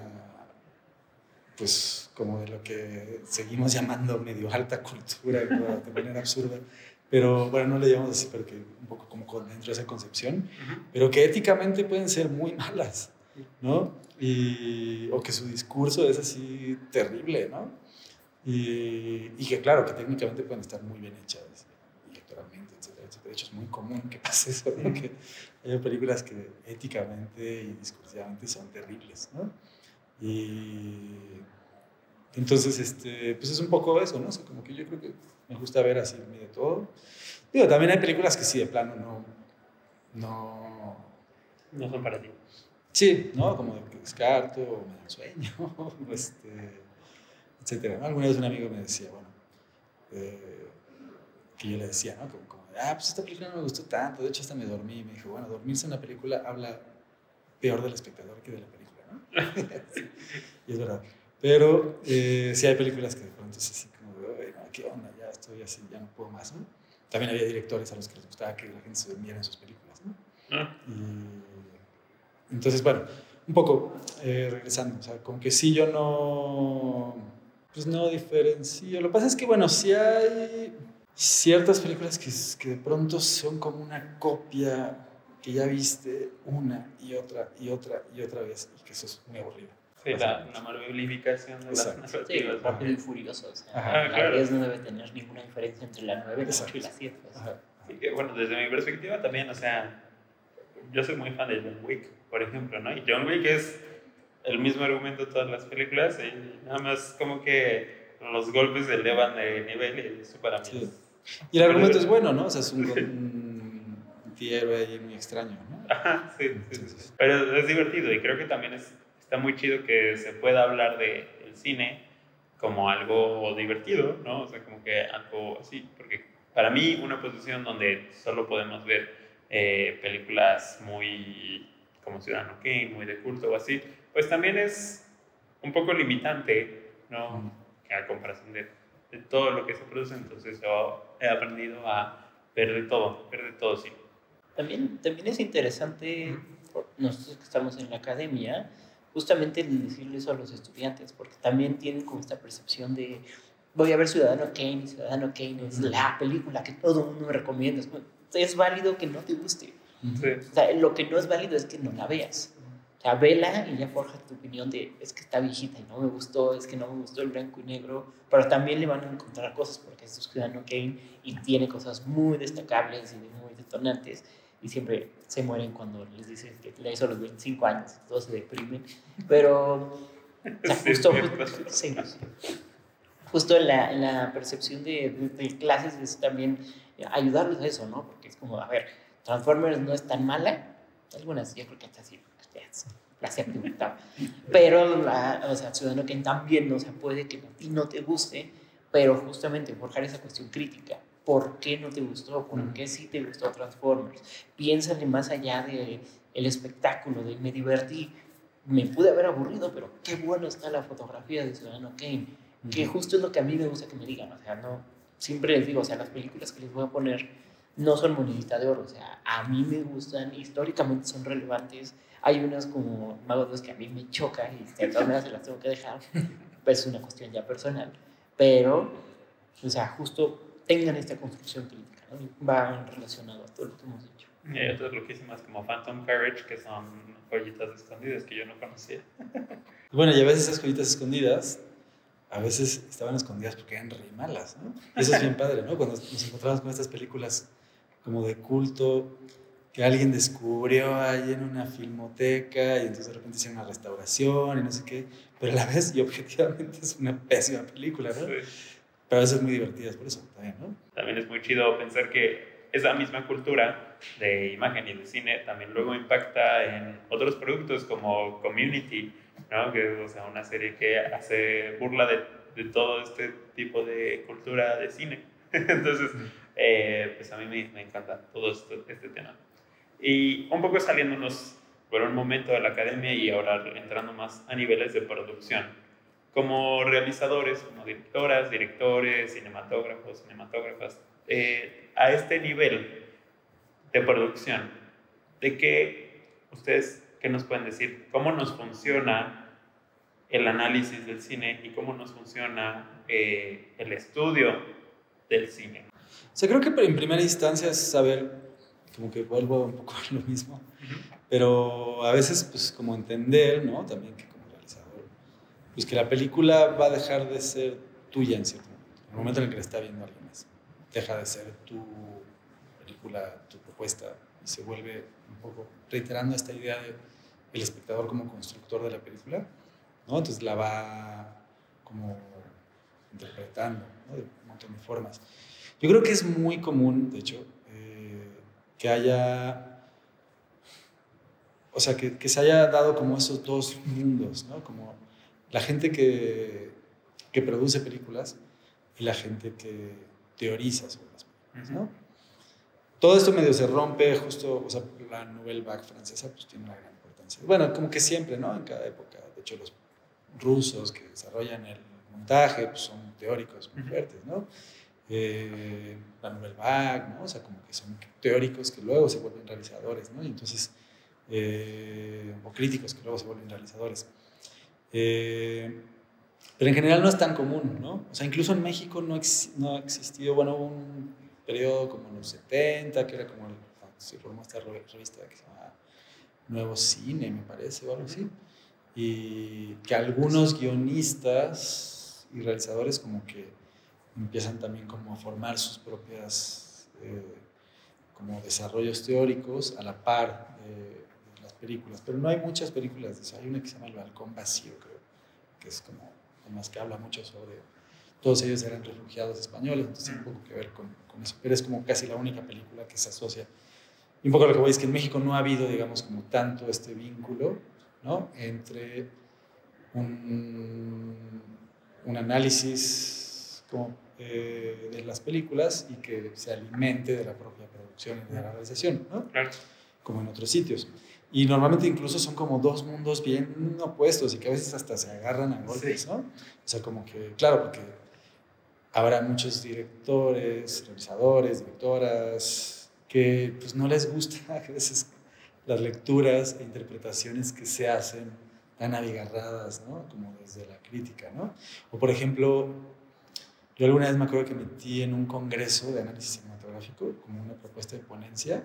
pues como de lo que seguimos llamando medio alta cultura, de manera absurda, pero bueno, no le llamamos así, pero que un poco como dentro de esa concepción, pero que éticamente pueden ser muy malas, ¿no? Y, o que su discurso es así terrible, ¿no? Y, y, que claro, que técnicamente pueden estar muy bien hechas, electoralmente, etcétera, etcétera. De hecho, es muy común que pase eso, ¿no? que hay películas que éticamente y discursivamente son terribles, ¿no? Y entonces, este, pues es un poco eso, ¿no? O sea, como que yo creo que me gusta ver así de todo. Digo, también hay películas que sí, de plano, no... No, no son para ti. Sí, ¿no? Como de que descarto, o me da sueño, este, etcétera. ¿no? Alguna vez un amigo me decía, bueno, eh, que yo le decía, ¿no? Como, como, ah, pues esta película no me gustó tanto, de hecho hasta me dormí. Y me dijo, bueno, dormirse en una película habla peor del espectador que de la película, ¿no? y es verdad. Pero eh, sí hay películas que de pronto así ¿qué onda? Ya estoy así, ya no puedo más, ¿no? También había directores a los que les gustaba que la gente se durmiera en sus películas, ¿no? Ah. Y, entonces, bueno, un poco eh, regresando, o sea, como que sí yo no, pues no diferencio. Lo que pasa es que, bueno, sí hay ciertas películas que, que de pronto son como una copia que ya viste una y otra y otra y otra vez y que eso es muy aburrido. Sí, la, la marvelificación de las narrativas. Sí, rápido y furioso. O sea, Ajá, claro. no debe tener ninguna diferencia entre la 9, la 8 y la 7. Así que, bueno, desde mi perspectiva también, o sea, yo soy muy fan de John Wick, por ejemplo, ¿no? Y John Wick es el mismo argumento de todas las películas y nada más como que los golpes se elevan de nivel y es súper sí. Y el argumento es bueno, ¿no? O sea, es un, un antihéroe ahí muy extraño, ¿no? Ajá, sí, sí, sí, Pero es divertido y creo que también es está muy chido que se pueda hablar del el cine como algo divertido, ¿no? O sea, como que algo así, porque para mí una posición donde solo podemos ver eh, películas muy como Ciudadano Kane, muy de culto o así, pues también es un poco limitante, ¿no? A comparación de, de, todo lo que se produce, entonces yo he aprendido a ver de todo, ver de todo sí. También, también es interesante, nosotros que estamos en la academia, justamente decirle eso a los estudiantes, porque también tienen como esta percepción de, voy a ver Ciudadano Kane, y Ciudadano Kane es la película que todo el mundo me recomienda. Es válido que no te guste. O sea, lo que no es válido es que no la veas. O sea, vela y ya forja tu opinión de, es que está viejita y no me gustó, es que no me gustó el blanco y negro, pero también le van a encontrar cosas porque es Ciudadano Kane y tiene cosas muy destacables y muy detonantes y siempre se mueren cuando les dicen que le hizo los 25 años, todos se deprimen, pero justo, justo, en, la, la percepción de, de, clases es también ayudarlos a eso, ¿no? Porque es como, a ver, Transformers no es tan mala, algunas yo creo que está así, la séptima pero la, o sea, Ciudadano que también, no se puede que a ti no te guste, pero justamente forjar esa cuestión crítica por qué no te gustó, por qué sí te gustó Transformers. Piénsale más allá del el espectáculo, de me divertí, me pude haber aburrido, pero qué bueno está la fotografía de Ciudadano Kane, que justo es lo que a mí me gusta que me digan, o sea, no, siempre les digo, o sea, las películas que les voy a poner no son monedita de oro, o sea, a mí me gustan, históricamente son relevantes, hay unas como Mago que a mí me chocan y de todas maneras se las tengo que dejar, pues es una cuestión ya personal, pero, o sea, justo tengan esta construcción crítica. va relacionado a todo lo que hemos dicho. Y hay otras loquísimas como Phantom Carriage, que son joyitas escondidas que yo no conocía. Bueno, y a veces esas joyitas escondidas, a veces estaban escondidas porque eran re malas, ¿no? Y eso es bien padre, ¿no? Cuando nos encontramos con estas películas como de culto, que alguien descubrió ahí en una filmoteca y entonces de repente hicieron una restauración y no sé qué, pero a la vez y objetivamente es una pésima película, ¿no? Sí. Pero a veces muy divertidas por eso también, ¿no? También es muy chido pensar que esa misma cultura de imagen y de cine también luego impacta en otros productos como Community, ¿no? Que es o sea, una serie que hace burla de, de todo este tipo de cultura de cine. Entonces, eh, pues a mí me, me encanta todo esto, este tema. Y un poco saliéndonos por un momento de la academia y ahora entrando más a niveles de producción. Como realizadores, como directoras, directores, cinematógrafos, cinematógrafas, eh, a este nivel de producción, ¿de qué ustedes qué nos pueden decir? ¿Cómo nos funciona el análisis del cine y cómo nos funciona eh, el estudio del cine? O sea, creo que en primera instancia es saber, como que vuelvo un poco a lo mismo, pero a veces pues como entender, ¿no? También que pues que la película va a dejar de ser tuya en cierto momento, en el momento en el que la está viendo alguien más. Deja de ser tu película, tu propuesta, y se vuelve un poco reiterando esta idea de el espectador como constructor de la película, ¿no? Entonces la va como interpretando. De un montón de formas. Yo creo que es muy común, de hecho, eh, que haya, o sea, que, que, se haya dado como esos dos mundos, ¿no? Como la gente que, que produce películas y la gente que teoriza sobre las películas, ¿no? Todo esto medio se rompe, justo, o sea, la Nouvelle Vague francesa pues tiene una gran importancia. Bueno, como que siempre, ¿no? En cada época, de hecho, los rusos que desarrollan el montaje pues son teóricos muy fuertes, ¿no? eh, la Nouvelle Vague, ¿no? O sea, como que son teóricos que luego se vuelven realizadores, ¿no? Y entonces, eh, o críticos que luego se vuelven realizadores. Eh, pero en general no es tan común, ¿no? O sea, incluso en México no, ex, no ha existido, bueno, un periodo como en los 70, que era como, el, se formó esta revista que se llama Nuevo Cine, me parece, o algo así, y que algunos guionistas y realizadores como que empiezan también como a formar sus propias eh, como desarrollos teóricos a la par de, películas. Pero no hay muchas películas de eso. Hay una que se llama El Balcón Vacío, creo, que es como, además que habla mucho sobre, todos ellos eran refugiados españoles, entonces tiene un poco que ver con, con, eso. Pero es como casi la única película que se asocia. Y un poco lo que voy es que en México no ha habido, digamos, como tanto este vínculo, ¿no? Entre un, un análisis como eh, de las películas y que se alimente de la propia producción y de la realización, ¿no? Claro. Como en otros sitios. Y normalmente incluso son como dos mundos bien opuestos y que a veces hasta se agarran a golpes, Sí. ¿no? O sea, como que, claro, porque habrá muchos directores, realizadores, directoras, que pues no les gusta a veces las lecturas e interpretaciones que se hacen tan abigarradas, ¿no? Como desde la crítica, ¿no? O por ejemplo, yo alguna vez me acuerdo que metí en un congreso de análisis cinematográfico como una propuesta de ponencia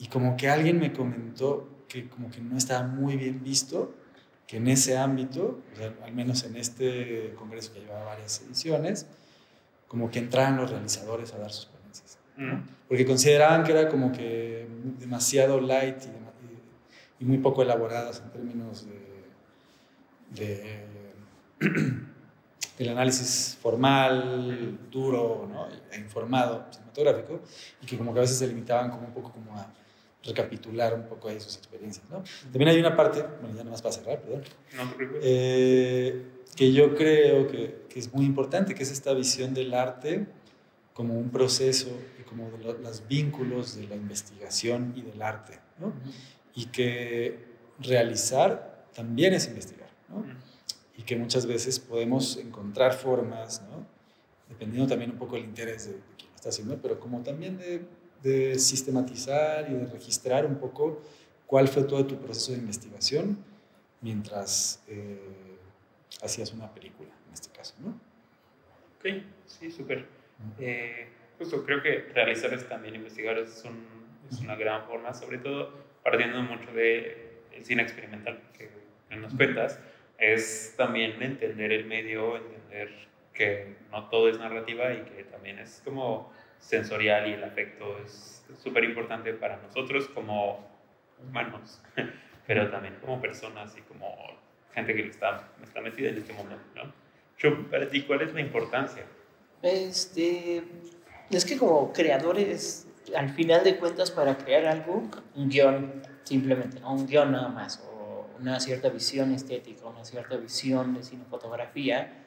y como que alguien me comentó que como que no estaba muy bien visto que en ese ámbito, o sea, al menos en este congreso que llevaba varias ediciones, como que entraran los realizadores a dar sus ponencias. ¿no? Mm. Porque consideraban que era como que demasiado light y, y, y muy poco elaboradas en términos de, de el análisis formal, duro ¿no? e informado, cinematográfico, y que como que a veces se limitaban como un poco como a recapitular un poco ahí sus experiencias. ¿no? También hay una parte, bueno, ya nada más para cerrar, perdón, No eh, que yo creo que, que, es muy importante, que es esta visión del arte como un proceso y como de lo, los vínculos de la investigación y del arte, ¿no? y que realizar también es investigar. ¿no? y que muchas veces podemos encontrar formas, ¿no? dependiendo también un poco del interés de, de quien lo está haciendo, pero como también de, de, sistematizar y de registrar un poco cuál fue todo tu proceso de investigación mientras eh, hacías una película, en este caso. ¿no? Ok, sí, súper. Eh, justo creo que realizar también investigar es, es una gran forma, sobre todo partiendo mucho del el cine experimental que nos cuentas, es también entender el medio, entender que no todo es narrativa y que también es como sensorial y el afecto es súper importante para nosotros como humanos, pero también como personas y como gente que está, está metida en este momento, ¿no? Yo, para ti, ¿cuál es la importancia? Este, es que como creadores, al final de cuentas, para crear algo, un guion, simplemente, un guion nada más, o una cierta visión estética, una cierta visión de cinefotografía,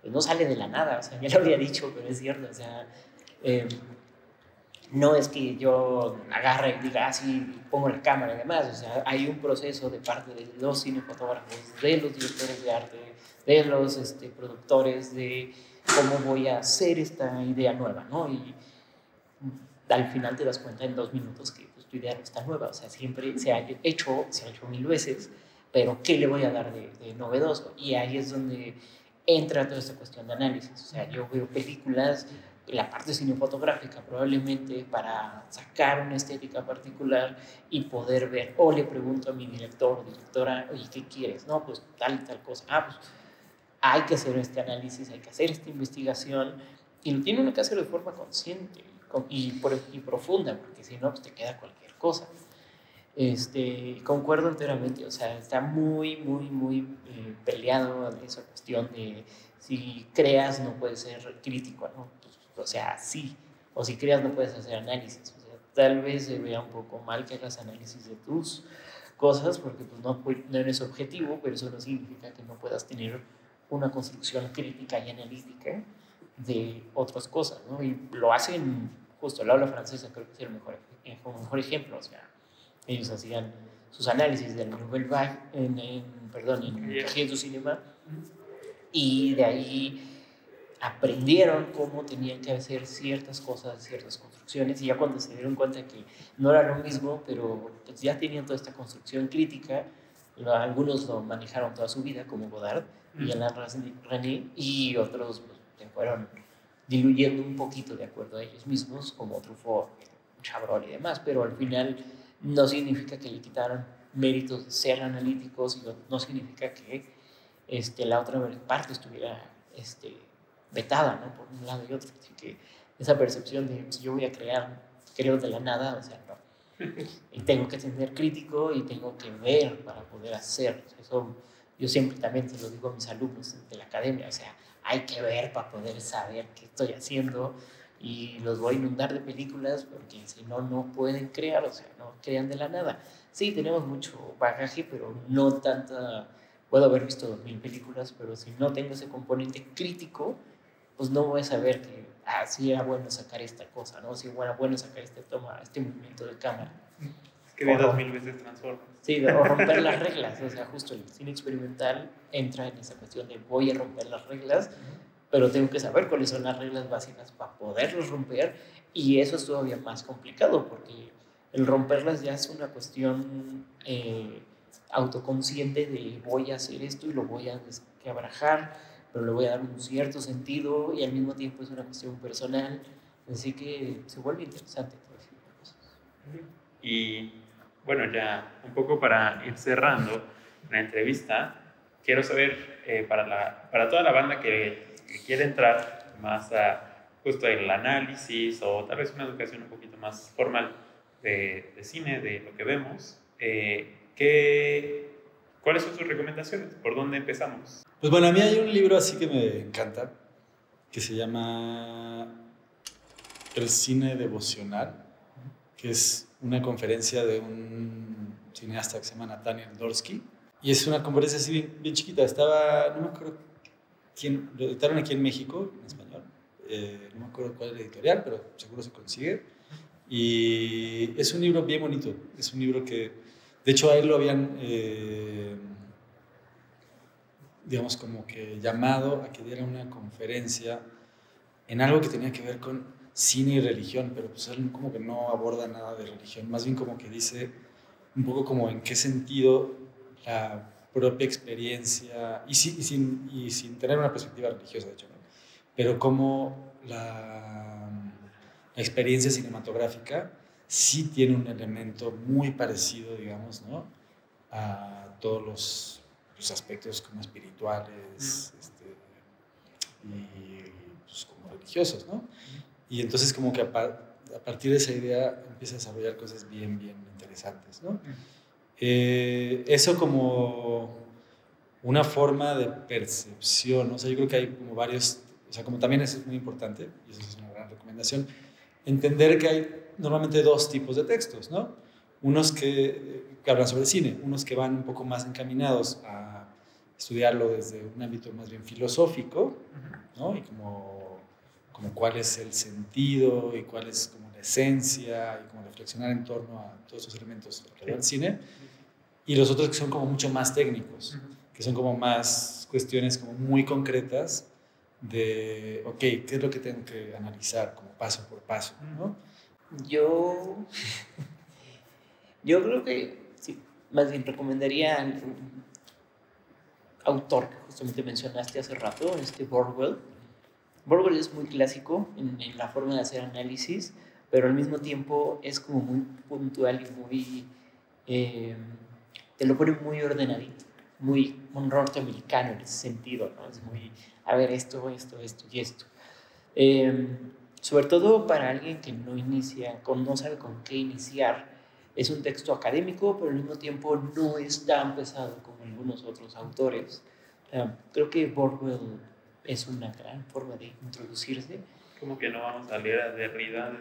pues no sale de la nada, o sea, ya lo había dicho, pero es cierto, o sea, eh, no es que yo agarre y diga así, ah, pongo la cámara y demás, o sea, hay un proceso de parte de los cinefotógrafos, de los directores de arte, de los este, productores, de cómo voy a hacer esta idea nueva, ¿no? Y al final te das cuenta en dos minutos que pues, tu idea no está nueva, o sea, siempre se ha hecho, se ha hecho mil veces, pero ¿qué le voy a dar de, de novedoso? Y ahí es donde entra toda esta cuestión de análisis, o sea, yo veo películas la parte cinematográfica probablemente para sacar una estética particular y poder ver, o le pregunto a mi director o directora, oye, ¿qué quieres? No, pues tal y tal cosa. Ah, pues hay que hacer este análisis, hay que hacer esta investigación y lo tiene uno que hacer de forma consciente y, y profunda, porque si no, pues te queda cualquier cosa. Este, concuerdo enteramente, o sea, está muy, muy, muy eh, peleado esa cuestión de si creas no puedes ser crítico, ¿no? O sea, sí. O si creas no puedes hacer análisis. O sea, tal vez se vea un poco mal que hagas análisis de tus cosas porque pues, no, no eres objetivo, pero eso no significa que no puedas tener una construcción crítica y analítica de otras cosas, ¿no? Y lo hacen, justo el habla francesa creo que es el mejor, el mejor ejemplo, o sea, ellos hacían sus análisis del Nouvelle Vague en, en, perdón, en yeah. Cinema y de ahí aprendieron cómo tenían que hacer ciertas cosas, ciertas construcciones, y ya cuando se dieron cuenta que no era lo mismo, pero pues ya tenían toda esta construcción crítica, algunos lo manejaron toda su vida, como Godard y Alain René, y otros pues, se fueron diluyendo un poquito de acuerdo a ellos mismos, como Truffaut, Chabrol y demás, pero al final no significa que le quitaran méritos de ser analíticos, y no significa que este, la otra parte estuviera este, vetada, ¿no? Por un lado y otro. Así que esa percepción de si yo voy a crear, creo de la nada, o sea, no. Y tengo que tener crítico y tengo que ver para poder hacer. Eso yo siempre también se lo digo a mis alumnos de la academia, o sea, hay que ver para poder saber qué estoy haciendo y los voy a inundar de películas porque si no, no pueden crear, o sea, no crean de la nada. Sí, tenemos mucho bagaje, pero no tanta... Puedo haber visto dos mil películas, pero si no tengo ese componente crítico, pues no voy a saber que, ah, sí era bueno sacar esta cosa, ¿no? Sí era bueno sacar este toma, este movimiento de cámara. Que de dos mil veces transforma. Sí, o romper las reglas, o sea, justo el cine experimental entra en esa cuestión de voy a romper las reglas, pero tengo que saber cuáles son las reglas básicas para poderlos romper, y eso es todavía más complicado, porque el romperlas ya es una cuestión eh, autoconsciente de voy a hacer esto y lo voy a desquebrajar, pero le voy a dar un cierto sentido y al mismo tiempo es una cuestión personal, así que se vuelve interesante. Y bueno, ya un poco para ir cerrando la entrevista, quiero saber eh, para, la, para toda la banda que, quiere entrar más a justo el análisis o tal vez una educación un poquito más formal de, de cine, de lo que vemos, eh, ¿qué, ¿cuáles son sus recomendaciones? ¿Por dónde empezamos? Pues bueno, a mí hay un libro así que me encanta, que se llama El cine devocional, que es una conferencia de un cineasta que se llama Nathaniel Dorsky. Y es una conferencia así bien, chiquita. Estaba, no me acuerdo quién, lo editaron aquí en México, en español. Eh, no me acuerdo cuál es la editorial, pero seguro se consigue. Y es un libro bien bonito. Es un libro que, de hecho, a él lo habían... Eh, digamos, como que llamado a que diera una conferencia en algo que tenía que ver con cine y religión, pero pues él como que no aborda nada de religión, más bien como que dice un poco como en qué sentido la propia experiencia, y, sin, tener una perspectiva religiosa, de hecho, pero cómo la, la experiencia cinematográfica sí tiene un elemento muy parecido, digamos, ¿no? A todos los, los aspectos como espirituales este, y pues, como religiosos, ¿no? Y entonces como que a, a, partir de esa idea empieza a desarrollar cosas bien, bien interesantes, ¿no? Eh, eso como una forma de percepción, o sea, yo creo que hay como varios, o sea, como también eso es muy importante, y eso es una gran recomendación, entender que hay normalmente dos tipos de textos, ¿no? Unos que, que hablan sobre cine, unos que van un poco más encaminados a estudiarlo desde un ámbito más bien filosófico, ¿no? Y como, como cuál es el sentido y cuál es como la esencia y como reflexionar en torno a todos esos elementos del cine. Y los otros que son como mucho más técnicos, que son como más cuestiones como muy concretas de, ok, ¿qué es lo que tengo que analizar como paso por paso? ¿no? Yo, yo creo que sí, más bien recomendaría al autor que justamente mencionaste hace rato, este Borwell. Borwell es muy clásico en, en, la forma de hacer análisis, pero al mismo tiempo es como muy puntual y muy... Eh, te lo pone muy ordenadito, muy norteamericano en ese sentido, ¿no? Es muy, a ver, esto, esto, esto y esto. Eh, sobre todo para alguien que no inicia, con, no sabe con qué iniciar. Es un texto académico, pero al mismo tiempo no es tan pesado como algunos otros autores. creo que Borwell es una gran forma de introducirse. Como que no vamos a leer a Derrida.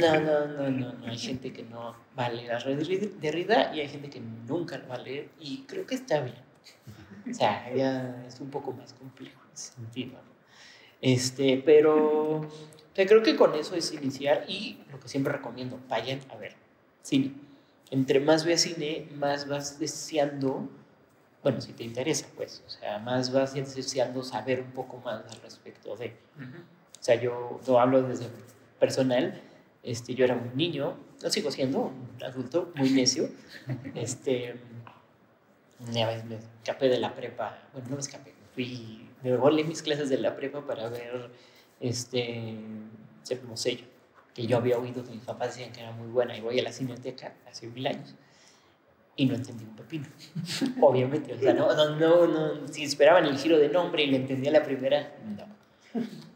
No, no, no, no, no. Hay gente que no va a leer a Derrida y hay gente que nunca lo va a leer y creo que está bien. O sea, ya es un poco más complejo en ese sentido. Este, pero creo que con eso es iniciar y lo que siempre recomiendo, vayan a ver cine. Entre más veas cine, más vas deseando, bueno, si te interesa, pues, o sea, más vas deseando saber un poco más al respecto de. O sea, yo lo hablo desde personal, este, yo era un niño, lo sigo siendo, un adulto muy necio, este, una vez me escapé de la prepa, bueno, no me escapé, fui, me volé mis clases de la prepa para ver este, séptimo sello, que yo había oído que mis papás decían que era muy buena y voy a la cineteca hace mil años y no entendí un pepino. Obviamente, o sea, no, no, no, si esperaban el giro de nombre y le entendía la primera, no.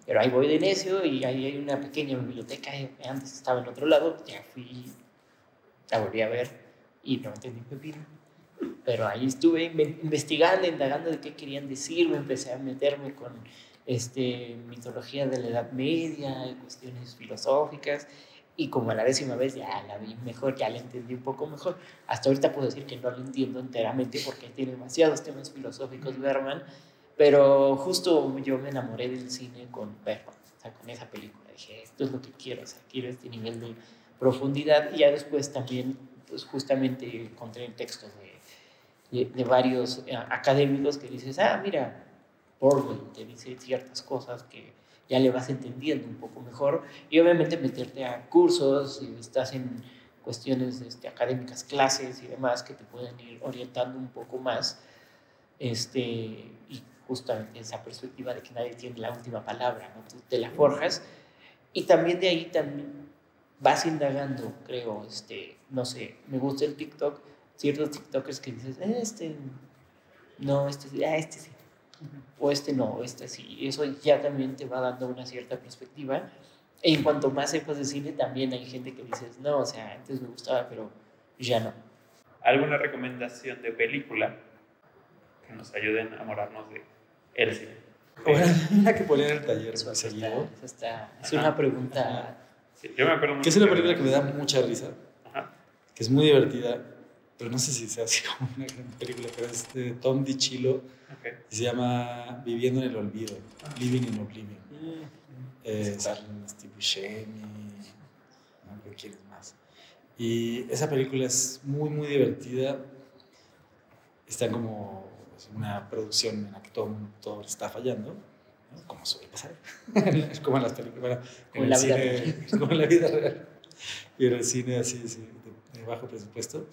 Pero ahí voy de necio y ahí hay una pequeña biblioteca, antes estaba en otro lado, ya fui, la volví a ver y no entendí pepino. Pero ahí estuve investigando, indagando de qué querían decir, me empecé a meterme con este, mitología de la Edad Media, cuestiones filosóficas, y como a la décima vez ya la vi mejor, ya la entendí un poco mejor. Hasta ahorita puedo decir que no lo entiendo enteramente porque tiene demasiados temas filosóficos Berman, pero justo yo me enamoré del cine con Berman, o sea, con esa película. Dije, esto es lo que quiero, o sea, quiero este nivel de profundidad. Y ya después también, pues justamente encontré el texto de, de, de varios eh, académicos que dices, ah, mira, Orwell te dice ciertas cosas que ya le vas entendiendo un poco mejor y obviamente meterte a cursos si estás en cuestiones este, académicas, clases y demás que te pueden ir orientando un poco más este, y justamente esa perspectiva de que nadie tiene la última palabra, ¿no? tú te la forjas y también de ahí también vas indagando, creo, este, no sé, me gusta el TikTok, ciertos TikTokers que dices, eh, este, no, este, ah, este sí, o este no, este sí. Eso ya también te va dando una cierta perspectiva. E en cuanto más sepas de cine, también hay gente que dices, no, o sea, antes me gustaba, pero ya no. ¿Alguna recomendación de película que nos ayude a enamorarnos de el cine? la que ponía en el taller eso seguido. Está, es una pregunta... Sí, yo me acuerdo que es una película que me da mucha risa, Ajá. que es muy divertida, pero no sé si sea así como una gran película, pero es de Tom DiCillo okay. y se llama Viviendo en el Olvido, ah. Living in Oblivion. Mm. Eh, salen Steve Buscemi, no creo quién es más. Y esa película es muy, muy divertida. Está como una producción en la que todo, todo está fallando, ¿no? como suele pasar, es como en las películas, en la vida cine, real. como en la vida real. Y en el cine así, así de, de bajo presupuesto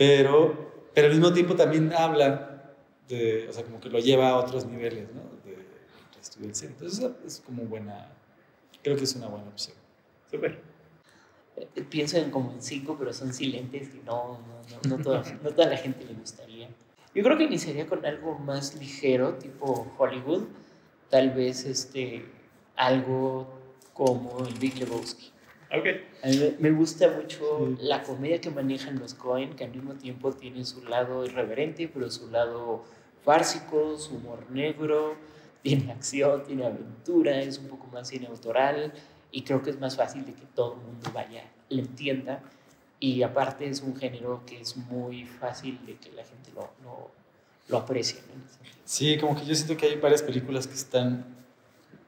pero, pero al mismo tiempo también habla de, o sea, como que lo lleva a otros niveles, ¿no? De, de estudio del cine. Entonces es como buena, creo que es una buena opción. Súper. Eh, Pienso en como en cinco, pero son silentes y no, no, no, no, toda, no toda la gente le gustaría. Yo creo que iniciaría con algo más ligero, tipo Hollywood. Tal vez este, algo como el Big Lebowski. Ok. A mí me- me gusta mucho Sí. la comedia que manejan los Cohen, que al mismo tiempo tiene su lado irreverente, pero su lado fársico, su humor negro, tiene acción, tiene aventura, es un poco más cine autoral y creo que es más fácil de que todo el mundo vaya, le entienda. Y aparte es un género que es muy fácil de que la gente lo, lo, lo aprecie. ¿no? Sí, como que yo siento que hay varias películas que están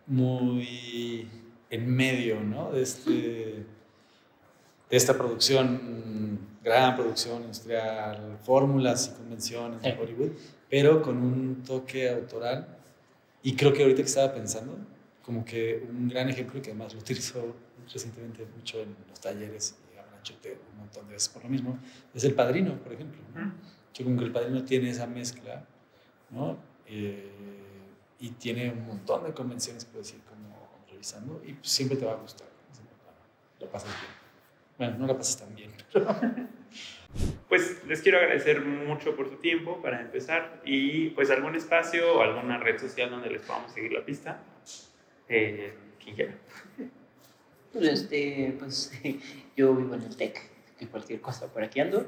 muy en medio, ¿no? De, este, de esta producción, gran producción industrial, fórmulas y convenciones de. Hollywood, pero con un toque autoral. Y creo que ahorita que estaba pensando, como que un gran ejemplo que además lo utilizo recientemente mucho en los talleres y chute un montón de veces por lo mismo, es El Padrino, por ejemplo. ¿no? Yo como que El Padrino tiene esa mezcla, ¿no? Eh, y tiene un montón de convenciones, puedo decir, como revisando, y pues siempre te va a gustar. la pasas bien. Bueno, no la pasas tan bien. Pues les quiero agradecer mucho por su tiempo para empezar y pues algún espacio o alguna red social donde les podamos seguir la pista. Eh, quien quiera. Pues, este, pues yo vivo en el TEC, cualquier cosa por aquí ando,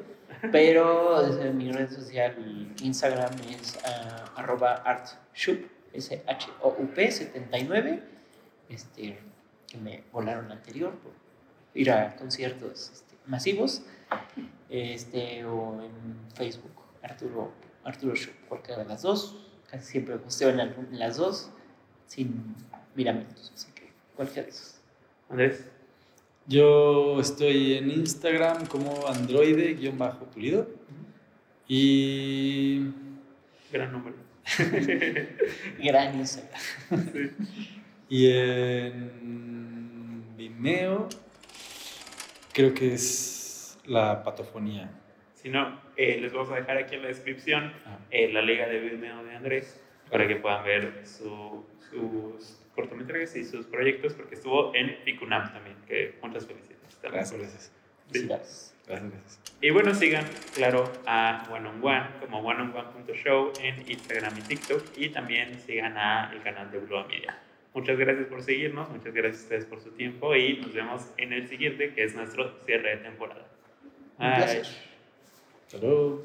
pero desde mi red social Instagram es ah, arroba artshoop, S-H-O-U-P 79, este, que me volaron anterior por ir a conciertos este, masivos, este, o en Facebook, Arturo, Arturo Shop, cualquiera de las dos, casi siempre posteo en las dos, sin miramientos, así que cualquiera de esos. Andrés. Yo estoy en Instagram como androide-pulido y, Gran número. Gran Instagram. y en Vimeo creo que es la patofonía. Si no, eh, les vamos a dejar aquí en la descripción Ah. eh, la liga de Vimeo de Andrés para que puedan ver su- sus cortometrajes y sus proyectos porque estuvo en Ficunam también, que muchas felicidades. Gracias, gracias. Felicidades. Gracias, gracias. Y bueno, sigan, claro, a One on One como oneonone.show en Instagram y TikTok y también sigan a el canal de Blue Media. Muchas gracias por seguirnos, muchas gracias a ustedes por su tiempo y nos vemos en el siguiente que es nuestro cierre de temporada. Un Bye. placer. Luego.